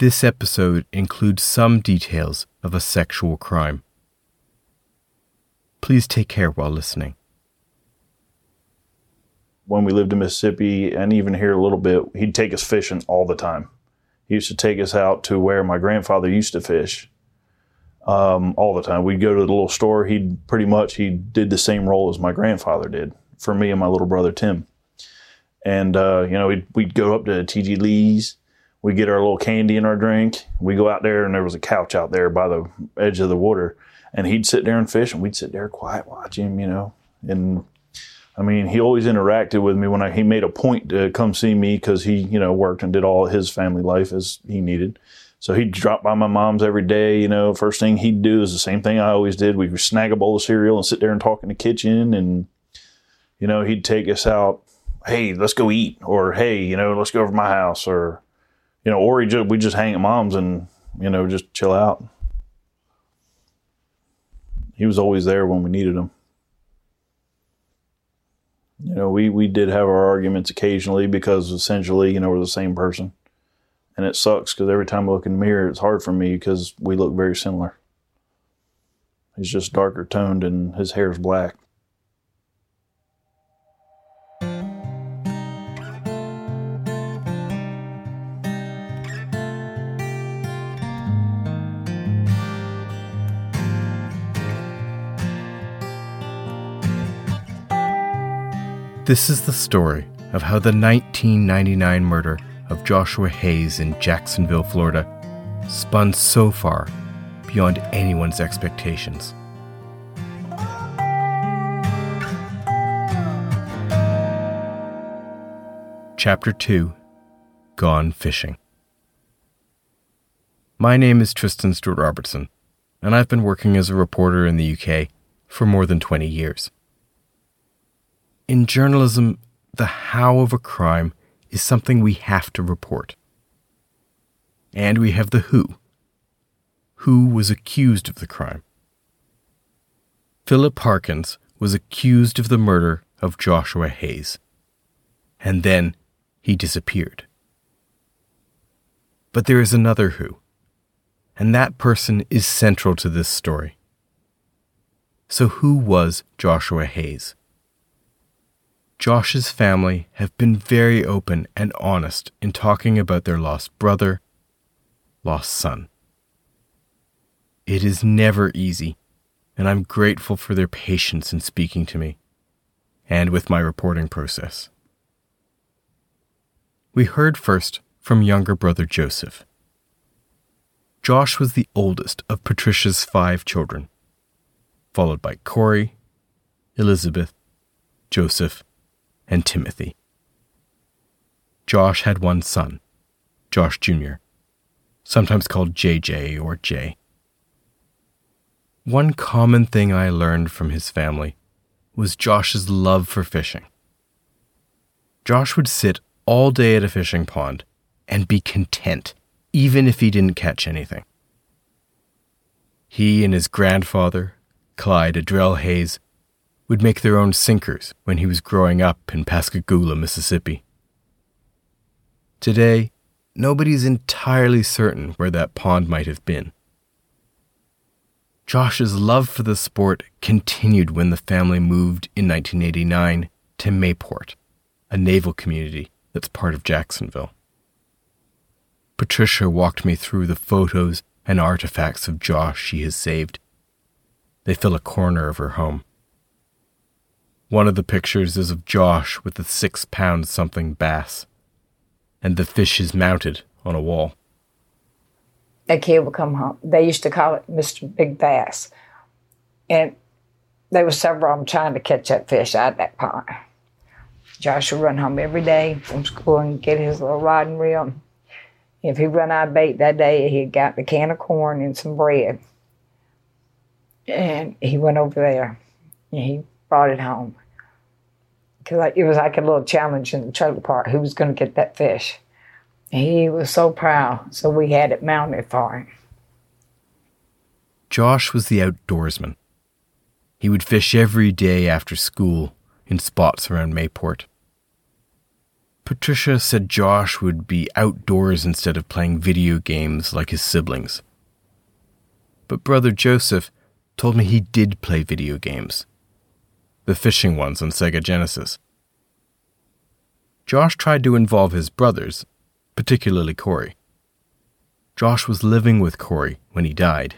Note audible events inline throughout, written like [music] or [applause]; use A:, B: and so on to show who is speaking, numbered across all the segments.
A: This episode includes some details of a sexual crime. Please take care while listening.
B: When we lived in Mississippi and even here a little bit, he'd take us fishing all the time. He used to take us out to where my grandfather used to fish um, all the time. We'd go to the little store. He pretty much he did the same role as my grandfather did for me and my little brother Tim. And uh, you know, we'd, we'd go up to TG Lee's we get our little candy and our drink. We go out there, and there was a couch out there by the edge of the water, and he'd sit there and fish, and we'd sit there quiet watch him, you know. And I mean, he always interacted with me when I, he made a point to come see me because he, you know, worked and did all his family life as he needed. So he'd drop by my mom's every day. You know, first thing he'd do is the same thing I always did. We'd snag a bowl of cereal and sit there and talk in the kitchen, and you know, he'd take us out. Hey, let's go eat, or hey, you know, let's go over my house, or you know, or just, we just hang at mom's and, you know, just chill out. He was always there when we needed him. You know, we, we did have our arguments occasionally because essentially, you know, we're the same person. And it sucks because every time I look in the mirror, it's hard for me because we look very similar. He's just darker toned and his hair is black.
A: This is the story of how the 1999 murder of Joshua Hayes in Jacksonville, Florida, spun so far beyond anyone's expectations. Chapter 2 Gone Fishing. My name is Tristan Stewart Robertson, and I've been working as a reporter in the UK for more than 20 years. In journalism, the how of a crime is something we have to report. And we have the who. Who was accused of the crime? Philip Harkins was accused of the murder of Joshua Hayes. And then he disappeared. But there is another who, and that person is central to this story. So, who was Joshua Hayes? Josh's family have been very open and honest in talking about their lost brother, lost son. It is never easy, and I'm grateful for their patience in speaking to me and with my reporting process. We heard first from younger brother Joseph. Josh was the oldest of Patricia's five children, followed by Corey, Elizabeth, Joseph, and Timothy. Josh had one son, Josh Jr., sometimes called JJ or Jay. One common thing I learned from his family was Josh's love for fishing. Josh would sit all day at a fishing pond and be content, even if he didn't catch anything. He and his grandfather, Clyde Adrell Hayes, would make their own sinkers when he was growing up in Pascagoula, Mississippi. Today, nobody's entirely certain where that pond might have been. Josh's love for the sport continued when the family moved in 1989 to Mayport, a naval community that's part of Jacksonville. Patricia walked me through the photos and artifacts of Josh she has saved. They fill a corner of her home. One of the pictures is of Josh with a six pound something bass, and the fish is mounted on a wall.
C: A kid would come home. They used to call it Mr. Big Bass. And there were several of them trying to catch that fish out of that pond. Josh would run home every day from school and get his little rod and reel. If he run out of bait that day, he'd got a can of corn and some bread. And he went over there and he brought it home because it was like a little challenge in the trailer park. Who was going to get that fish? He was so proud, so we had it mounted for him.
A: Josh was the outdoorsman. He would fish every day after school in spots around Mayport. Patricia said Josh would be outdoors instead of playing video games like his siblings. But brother Joseph told me he did play video games, the fishing ones on Sega Genesis. Josh tried to involve his brothers, particularly Corey. Josh was living with Corey when he died.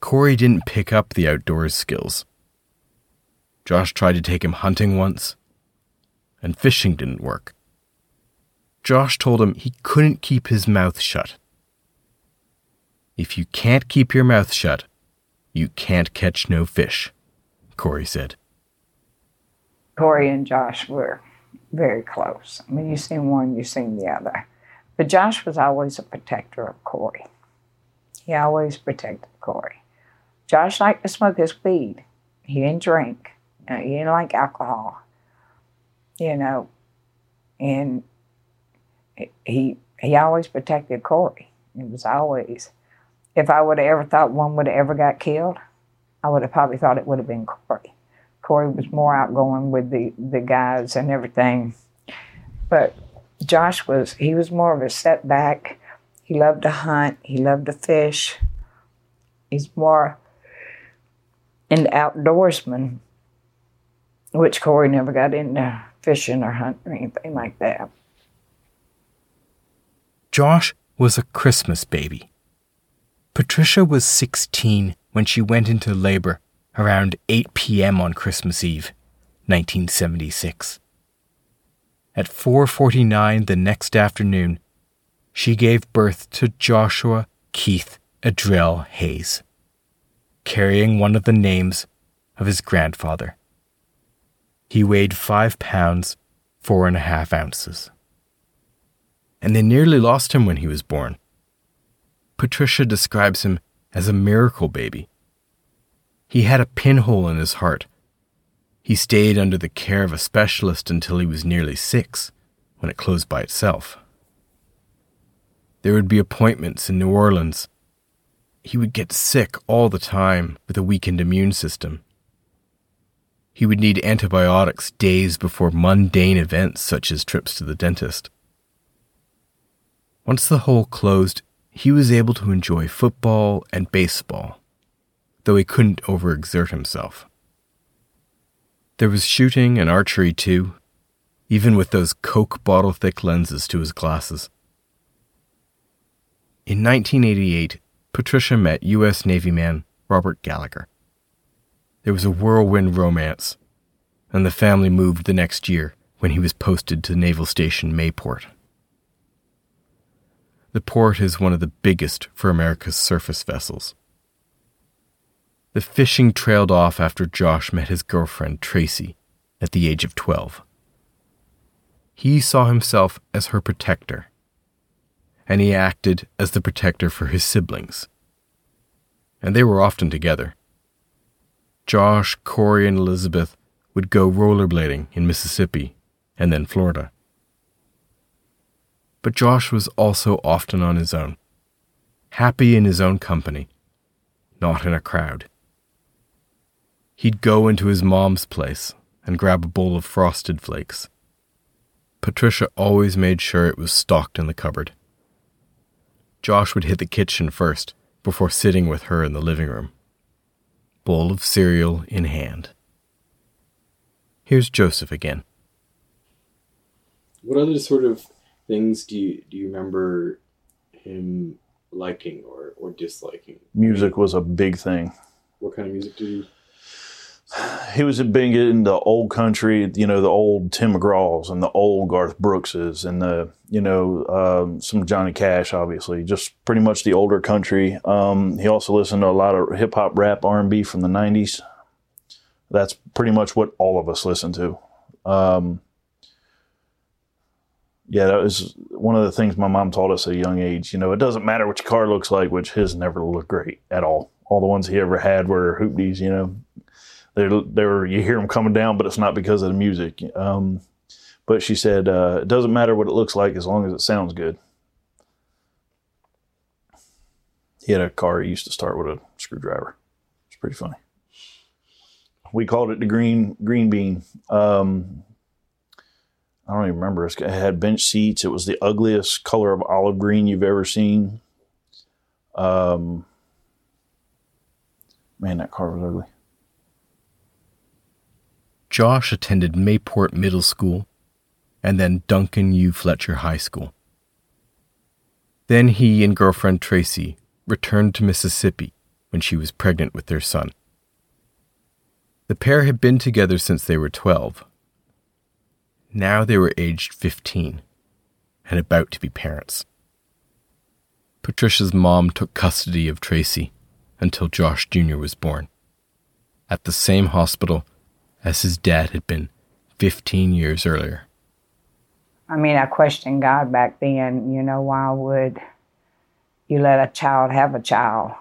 A: Corey didn't pick up the outdoors skills. Josh tried to take him hunting once, and fishing didn't work. Josh told him he couldn't keep his mouth shut. If you can't keep your mouth shut, you can't catch no fish, Corey said.
C: Corey and Josh were very close. I mean, you seen one, you seen the other. But Josh was always a protector of Corey. He always protected Corey. Josh liked to smoke his weed. He didn't drink. Uh, he didn't like alcohol. You know, and he he always protected Corey. It was always. If I would have ever thought one would have ever got killed, I would have probably thought it would have been Corey. Corey was more outgoing with the, the guys and everything. But Josh was he was more of a setback. He loved to hunt. He loved to fish. He's more an outdoorsman, which Corey never got into fishing or hunting or anything like that.
A: Josh was a Christmas baby. Patricia was 16 when she went into labor around 8 p.m. on Christmas Eve, 1976. At 4:49 the next afternoon, she gave birth to Joshua Keith Adrell Hayes carrying one of the names of his grandfather. He weighed five pounds, four and a half ounces. And they nearly lost him when he was born. Patricia describes him as a miracle baby. He had a pinhole in his heart. He stayed under the care of a specialist until he was nearly six, when it closed by itself. There would be appointments in New Orleans he would get sick all the time with a weakened immune system. He would need antibiotics days before mundane events such as trips to the dentist. Once the hole closed, he was able to enjoy football and baseball, though he couldn't overexert himself. There was shooting and archery too, even with those Coke bottle thick lenses to his glasses. In 1988, Patricia met U.S. Navy man Robert Gallagher. There was a whirlwind romance, and the family moved the next year when he was posted to Naval Station Mayport. The port is one of the biggest for America's surface vessels. The fishing trailed off after Josh met his girlfriend, Tracy, at the age of 12. He saw himself as her protector and he acted as the protector for his siblings. And they were often together. Josh, Corey, and Elizabeth would go rollerblading in Mississippi and then Florida. But Josh was also often on his own, happy in his own company, not in a crowd. He'd go into his mom's place and grab a bowl of frosted flakes. Patricia always made sure it was stocked in the cupboard. Josh would hit the kitchen first before sitting with her in the living room, bowl of cereal in hand. Here's Joseph again.
D: What other sort of things do you do you remember him liking or, or disliking?
B: Music was a big thing.
D: What kind of music did he [sighs]
B: he was a big into old country, you know, the old Tim McGraws and the old Garth Brookses and the, you know, um, some Johnny Cash, obviously, just pretty much the older country. Um, he also listened to a lot of hip hop, rap, R and B from the '90s. That's pretty much what all of us listened to. Um, yeah, that was one of the things my mom taught us at a young age. You know, it doesn't matter what your car looks like, which his never looked great at all. All the ones he ever had were hoopties, you know, they're, they're, you hear them coming down, but it's not because of the music. Um, but she said, uh, it doesn't matter what it looks like as long as it sounds good. He had a car he used to start with a screwdriver. It's pretty funny. We called it the green green bean. Um, I don't even remember. It had bench seats. It was the ugliest color of olive green you've ever seen. Um, man, that car was ugly.
A: Josh attended Mayport Middle School and then Duncan U. Fletcher High School. Then he and girlfriend Tracy returned to Mississippi when she was pregnant with their son. The pair had been together since they were 12. Now they were aged 15 and about to be parents. Patricia's mom took custody of Tracy until Josh Jr. was born, at the same hospital as his dad had been 15 years earlier.
C: I mean, I questioned God back then, you know, why would you let a child have a child?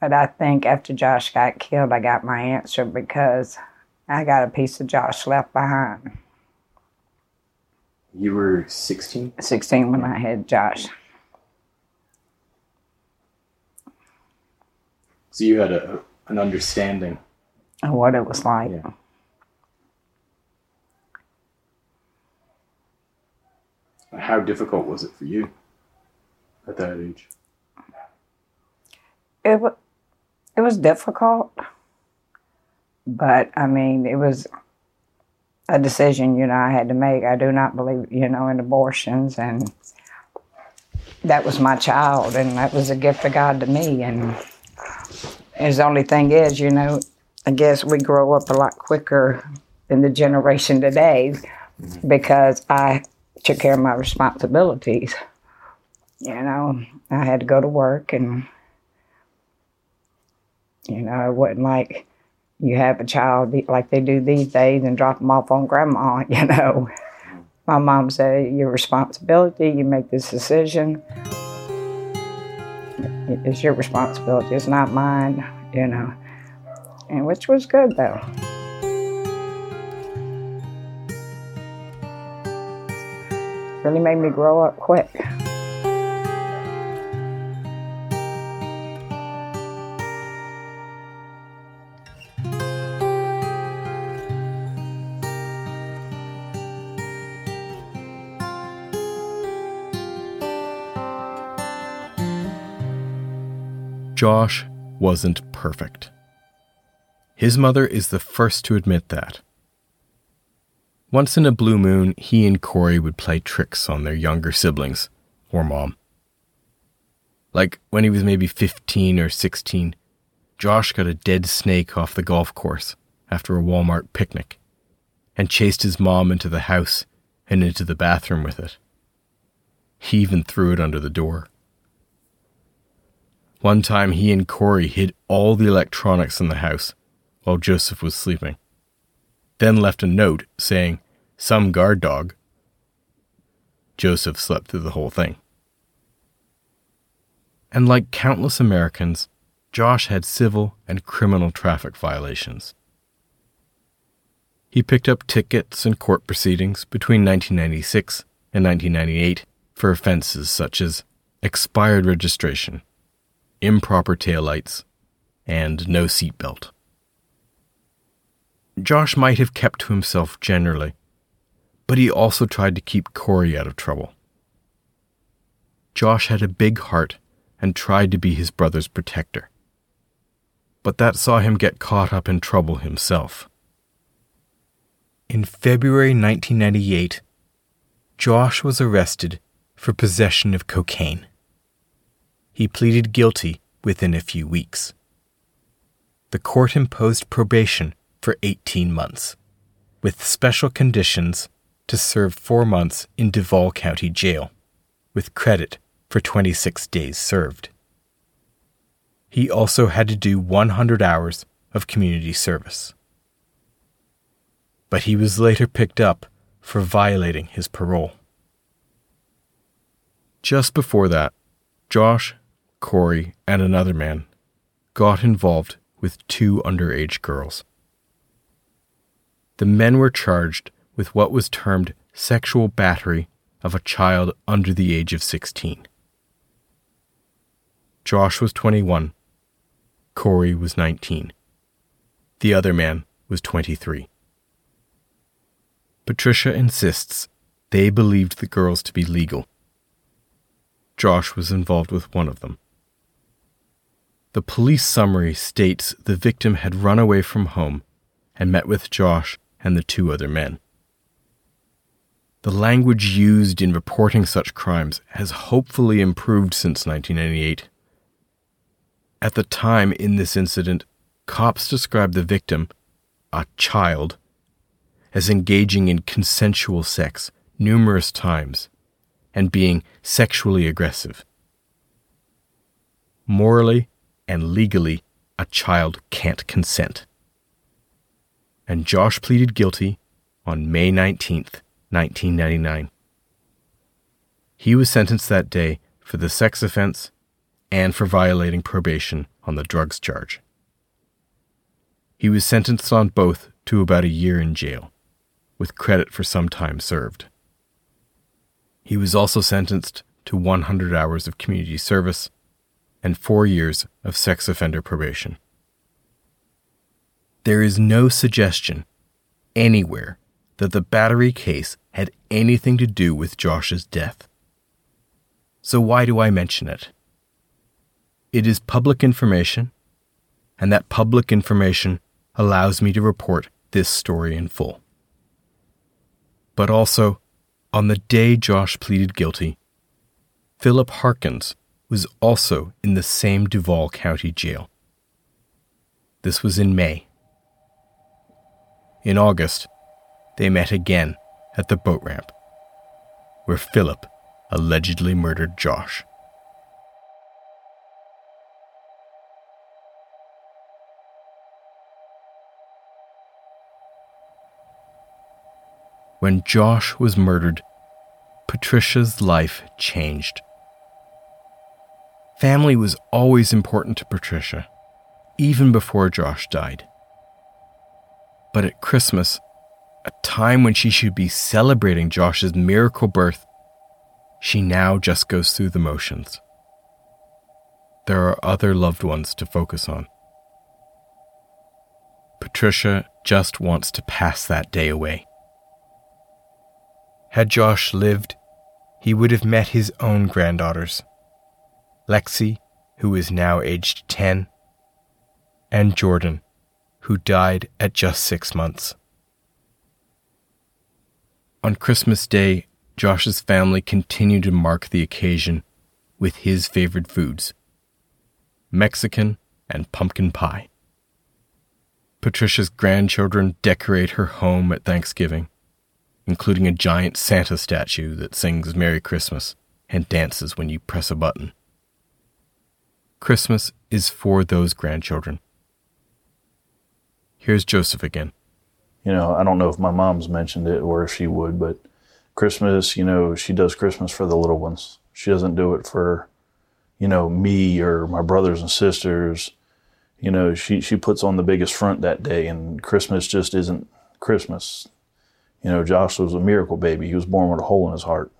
C: But I think after Josh got killed, I got my answer because I got a piece of Josh left behind.
D: You were 16?
C: 16 when I had Josh.
D: So you had a, an understanding
C: of what it was like.
D: Yeah. How difficult was it for you at that age?
C: It was, it was difficult, but I mean, it was a decision, you know, I had to make. I do not believe, you know, in abortions, and that was my child, and that was a gift of God to me. And the only thing is, you know, I guess we grow up a lot quicker than the generation today because I took care of my responsibilities. You know, I had to go to work and, you know, it wasn't like you have a child like they do these days and drop them off on grandma, [laughs] you know. My mom said, your responsibility, you make this decision. It's your responsibility, it's not mine, you know. And which was good though. really made me grow up quick.
A: Josh wasn't perfect. His mother is the first to admit that. Once in a blue moon, he and Corey would play tricks on their younger siblings, or mom. Like when he was maybe 15 or 16, Josh got a dead snake off the golf course after a Walmart picnic and chased his mom into the house and into the bathroom with it. He even threw it under the door. One time, he and Corey hid all the electronics in the house while Joseph was sleeping then left a note saying, Some guard dog. Joseph slept through the whole thing. And like countless Americans, Josh had civil and criminal traffic violations. He picked up tickets and court proceedings between 1996 and 1998 for offenses such as expired registration, improper taillights, and no seatbelt. Josh might have kept to himself generally, but he also tried to keep Corey out of trouble. Josh had a big heart and tried to be his brother's protector. But that saw him get caught up in trouble himself. In February 1998, Josh was arrested for possession of cocaine. He pleaded guilty within a few weeks. The court imposed probation for 18 months, with special conditions to serve four months in Duval County Jail, with credit for 26 days served. He also had to do 100 hours of community service. But he was later picked up for violating his parole. Just before that, Josh, Corey, and another man got involved with two underage girls the men were charged with what was termed sexual battery of a child under the age of 16. Josh was 21. Corey was 19. The other man was 23. Patricia insists they believed the girls to be legal. Josh was involved with one of them. The police summary states the victim had run away from home and met with Josh and the two other men. The language used in reporting such crimes has hopefully improved since 1998. At the time in this incident, cops described the victim, a child, as engaging in consensual sex numerous times and being sexually aggressive. Morally and legally, a child can't consent. And Josh pleaded guilty on May 19th, 1999. He was sentenced that day for the sex offense and for violating probation on the drugs charge. He was sentenced on both to about a year in jail, with credit for some time served. He was also sentenced to 100 hours of community service and four years of sex offender probation. There is no suggestion anywhere that the battery case had anything to do with Josh's death. So, why do I mention it? It is public information, and that public information allows me to report this story in full. But also, on the day Josh pleaded guilty, Philip Harkins was also in the same Duval County jail. This was in May. In August, they met again at the boat ramp, where Philip allegedly murdered Josh. When Josh was murdered, Patricia's life changed. Family was always important to Patricia, even before Josh died. But at Christmas, a time when she should be celebrating Josh's miracle birth, she now just goes through the motions. There are other loved ones to focus on. Patricia just wants to pass that day away. Had Josh lived, he would have met his own granddaughters Lexi, who is now aged 10, and Jordan, who died at just six months. On Christmas Day, Josh's family continued to mark the occasion with his favorite foods Mexican and pumpkin pie. Patricia's grandchildren decorate her home at Thanksgiving, including a giant Santa statue that sings Merry Christmas and dances when you press a button. Christmas is for those grandchildren. Here's Joseph again.
B: You know, I don't know if my mom's mentioned it or if she would, but Christmas, you know, she does Christmas for the little ones. She doesn't do it for, you know, me or my brothers and sisters. You know, she, she puts on the biggest front that day, and Christmas just isn't Christmas. You know, Josh was a miracle baby. He was born with a hole in his heart.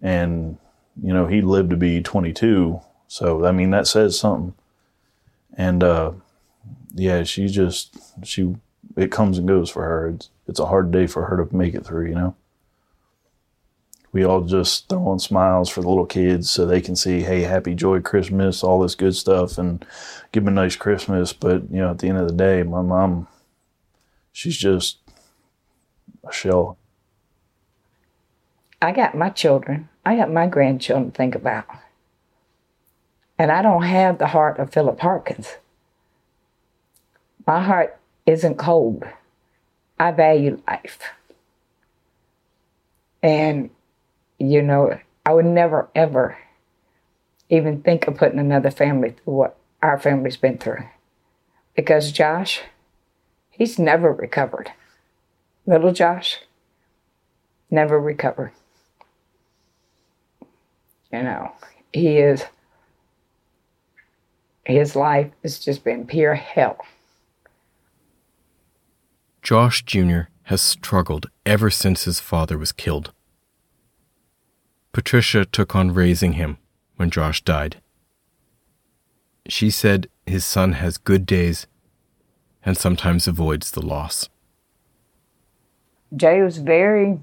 B: And, you know, he lived to be 22 so I mean that says something. And uh, yeah, she just she it comes and goes for her. It's it's a hard day for her to make it through, you know. We all just throw on smiles for the little kids so they can see, hey, happy joy Christmas, all this good stuff, and give them a nice Christmas. But you know, at the end of the day, my mom, she's just a shell.
C: I got my children. I got my grandchildren to think about. And I don't have the heart of Philip Harkins. My heart isn't cold. I value life. And, you know, I would never, ever even think of putting another family through what our family's been through. Because Josh, he's never recovered. Little Josh, never recovered. You know, he is his life has just been pure hell.
A: Josh Jr. has struggled ever since his father was killed. Patricia took on raising him when Josh died. She said his son has good days and sometimes avoids the loss.
C: Jay was very,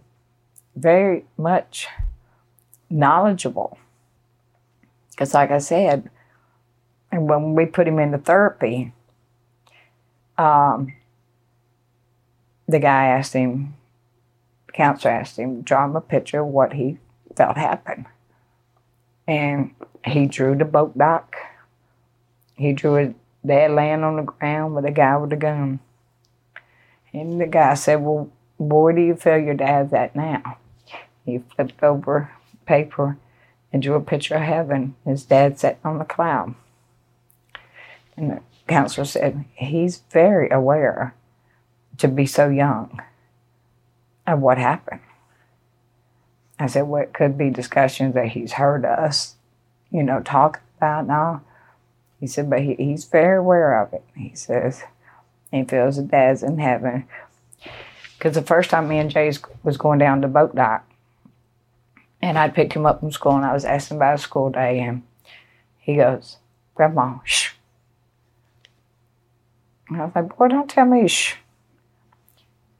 C: very much knowledgeable. Because, like I said, and when we put him into therapy, um, the guy asked him, the counselor asked him draw him a picture of what he felt happened. And he drew the boat dock. He drew his dad laying on the ground with a guy with a gun. And the guy said, Well, where do you feel your dad's at now? He flipped over paper and drew a picture of heaven. His dad sitting on the cloud. And the counselor said, He's very aware to be so young of what happened. I said, Well, it could be discussions that he's heard us, you know, talk about now. He said, But he, he's very aware of it. He says, He feels his dad's in heaven. Because the first time me and Jay was going down to boat dock, and I'd picked him up from school, and I was asking about his school day, and he goes, Grandma, shh. And I was like, Boy, don't tell me shh.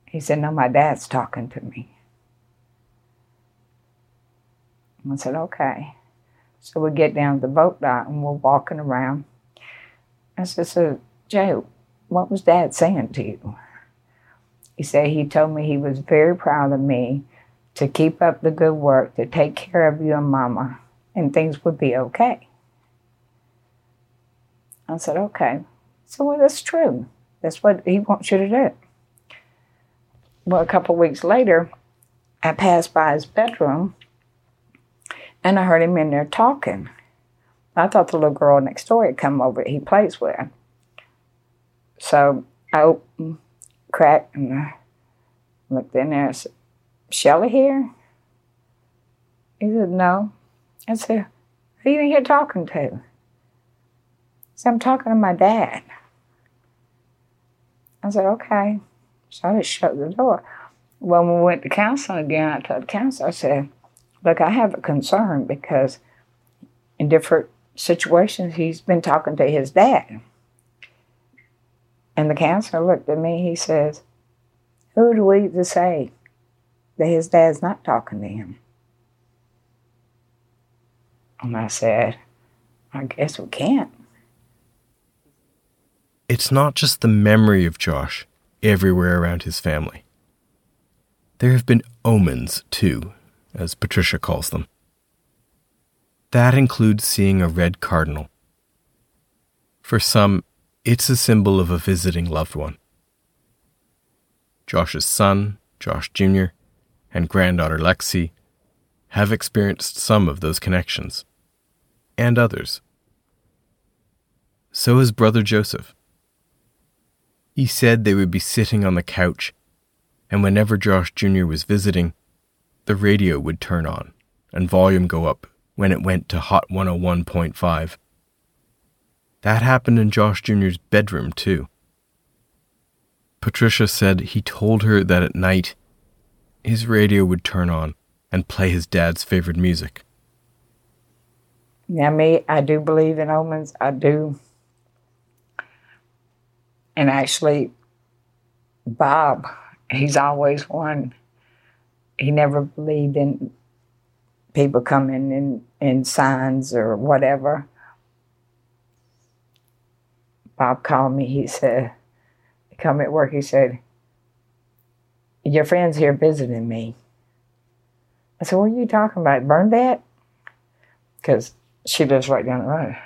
C: He said, No, my dad's talking to me. I said, Okay. So we get down to the boat dock and we're walking around. I said, So, Jay, what was dad saying to you? He said he told me he was very proud of me to keep up the good work, to take care of you and mama, and things would be okay. I said, Okay. So, well, that's true. That's what he wants you to do. Well, a couple weeks later, I passed by his bedroom and I heard him in there talking. I thought the little girl next door had come over he plays with. So I opened, cracked, and looked in there and said, Shelly here? He said, No. I said, Who are you in here talking to? He said, I'm talking to my dad. I said, Okay. So I just shut the door. When we went to counseling again, I told the counselor, I said, Look, I have a concern because in different situations he's been talking to his dad. And the counselor looked at me, he says, Who do we to say that his dad's not talking to him? And I said, I guess we can't.
A: It's not just the memory of Josh everywhere around his family. There have been omens, too, as Patricia calls them. That includes seeing a red cardinal. For some, it's a symbol of a visiting loved one. Josh's son, Josh Jr., and granddaughter Lexi have experienced some of those connections, and others. So has brother Joseph. He said they would be sitting on the couch, and whenever Josh Jr. was visiting, the radio would turn on and volume go up when it went to Hot 101.5. That happened in Josh Jr.'s bedroom, too. Patricia said he told her that at night his radio would turn on and play his dad's favorite music.
C: Now, me, I do believe in omens. I do. And actually, Bob, he's always one. He never believed in people coming in, in signs or whatever. Bob called me. He said, come at work. He said, Your friend's here visiting me. I said, What are you talking about? Bernadette? Because she lives right down the road.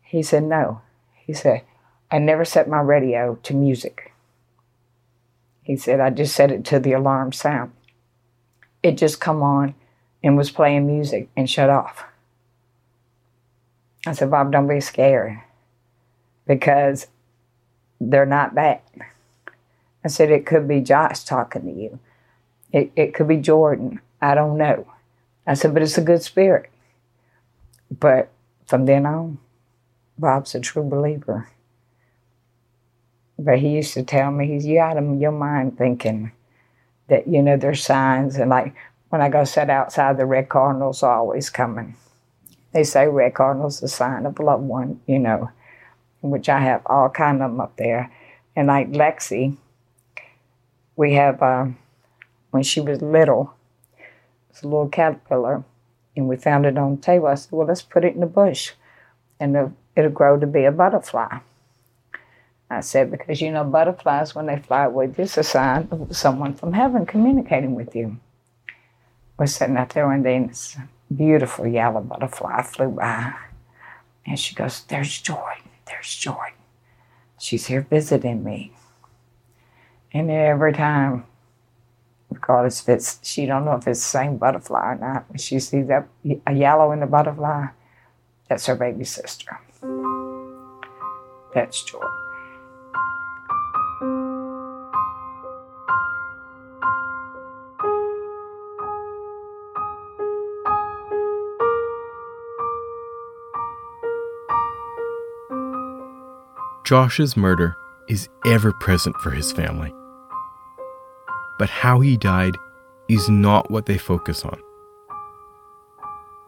C: He said, No. He said, I never set my radio to music. He said, I just set it to the alarm sound. It just come on and was playing music and shut off. I said, Bob, don't be scared because they're not that. I said, it could be Josh talking to you. It, it could be Jordan. I don't know. I said, but it's a good spirit. But from then on, Bob's a true believer. But he used to tell me, he's, you of your mind thinking that, you know, there's signs. And like when I go sit outside, the red cardinals are always coming. They say red cardinals a sign of a loved one, you know, which I have all kind of them up there. And like Lexi, we have uh, when she was little. it's a little caterpillar, and we found it on the table. I said, Well, let's put it in the bush, and it'll, it'll grow to be a butterfly. I said, Because you know, butterflies, when they fly away, this is a sign of someone from heaven communicating with you. We're sitting out there one day, and this beautiful yellow butterfly flew by. And she goes, There's joy, there's joy. She's here visiting me. And every time, regardless if it's, she don't know if it's the same butterfly or not, when she sees that a yellow in the butterfly, that's her baby sister. That's joy.
A: Josh's murder is ever present for his family. But how he died is not what they focus on.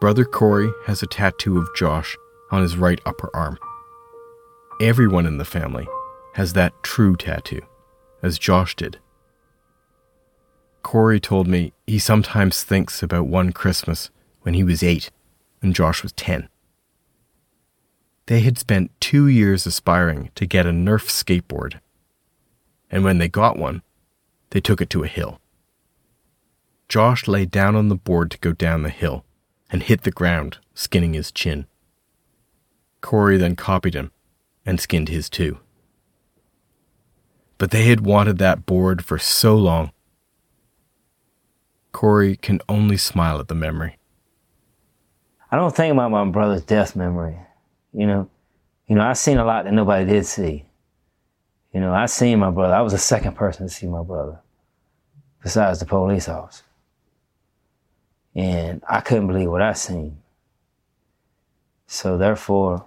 A: Brother Corey has a tattoo of Josh on his right upper arm. Everyone in the family has that true tattoo, as Josh did. Corey told me he sometimes thinks about one Christmas when he was eight and Josh was 10. They had spent two years aspiring to get a Nerf skateboard. And when they got one, they took it to a hill. Josh lay down on the board to go down the hill and hit the ground, skinning his chin. Corey then copied him and skinned his too. But they had wanted that board for so long. Corey can only smile at the memory.
E: I don't think about my brother's death memory. You know, you know, I seen a lot that nobody did see. You know, I seen my brother. I was the second person to see my brother, besides the police officer. And I couldn't believe what I seen. So therefore,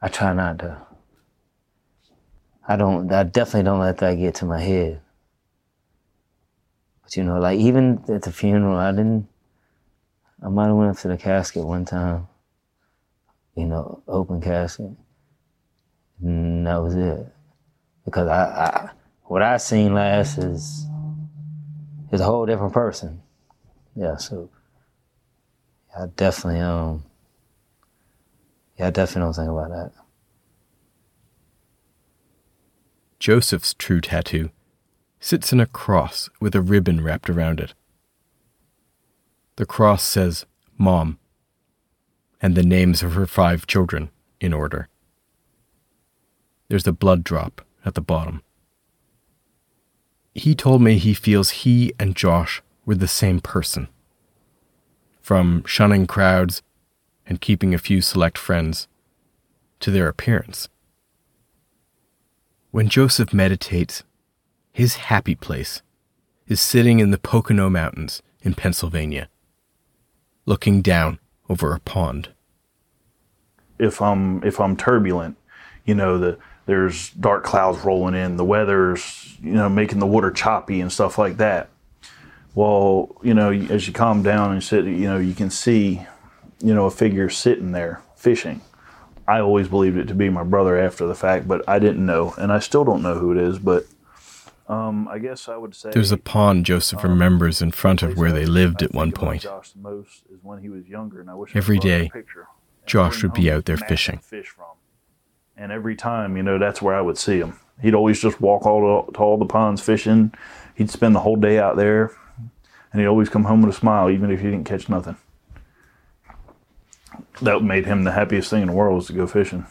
E: I try not to. I don't. I definitely don't let that get to my head. But you know, like even at the funeral, I didn't. I might have went up to the casket one time you know, open casket. And that was it. Because I, I what I seen last is is a whole different person. Yeah, so I definitely um yeah, I definitely don't think about that.
A: Joseph's true tattoo sits in a cross with a ribbon wrapped around it. The cross says, Mom, and the names of her five children in order. There's a blood drop at the bottom. He told me he feels he and Josh were the same person. From shunning crowds and keeping a few select friends to their appearance. When Joseph meditates, his happy place is sitting in the Pocono Mountains in Pennsylvania, looking down over a pond.
B: If I'm if I'm turbulent, you know the there's dark clouds rolling in, the weather's you know making the water choppy and stuff like that. Well, you know as you calm down and sit, you know you can see, you know a figure sitting there fishing. I always believed it to be my brother after the fact, but I didn't know, and I still don't know who it is. But um, I guess I would say
A: there's a pond Joseph um, remembers in front of where they lived at one point. Every day, Josh would be out there fishing.
B: And every time, you know, that's where I would see him. He'd always just walk all to, to all the ponds fishing. He'd spend the whole day out there, and he'd always come home with a smile, even if he didn't catch nothing. That made him the happiest thing in the world was to go fishing.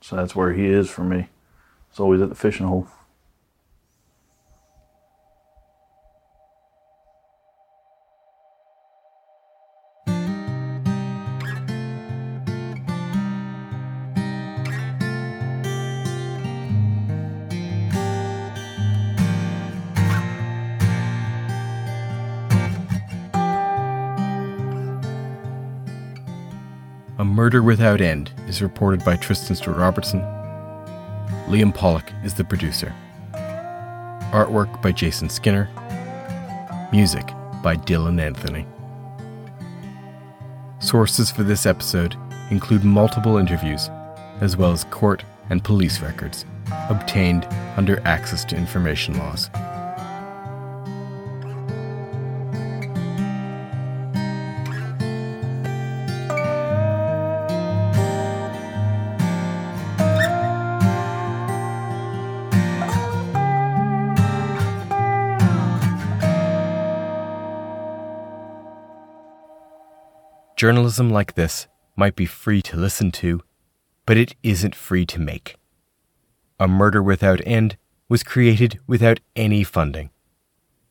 B: So that's where he is for me. It's always at the fishing hole.
A: Murder Without End is reported by Tristan Stewart Robertson. Liam Pollock is the producer. Artwork by Jason Skinner. Music by Dylan Anthony. Sources for this episode include multiple interviews, as well as court and police records obtained under access to information laws. Journalism like this might be free to listen to, but it isn't free to make. A Murder Without End was created without any funding.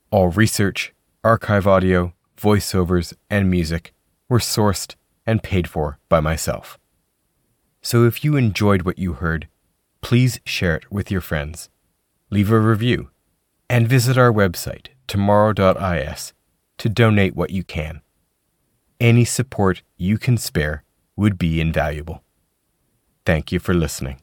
A: All research, archive audio, voiceovers, and music were sourced and paid for by myself. So if you enjoyed what you heard, please share it with your friends, leave a review, and visit our website, tomorrow.is, to donate what you can. Any support you can spare would be invaluable. Thank you for listening.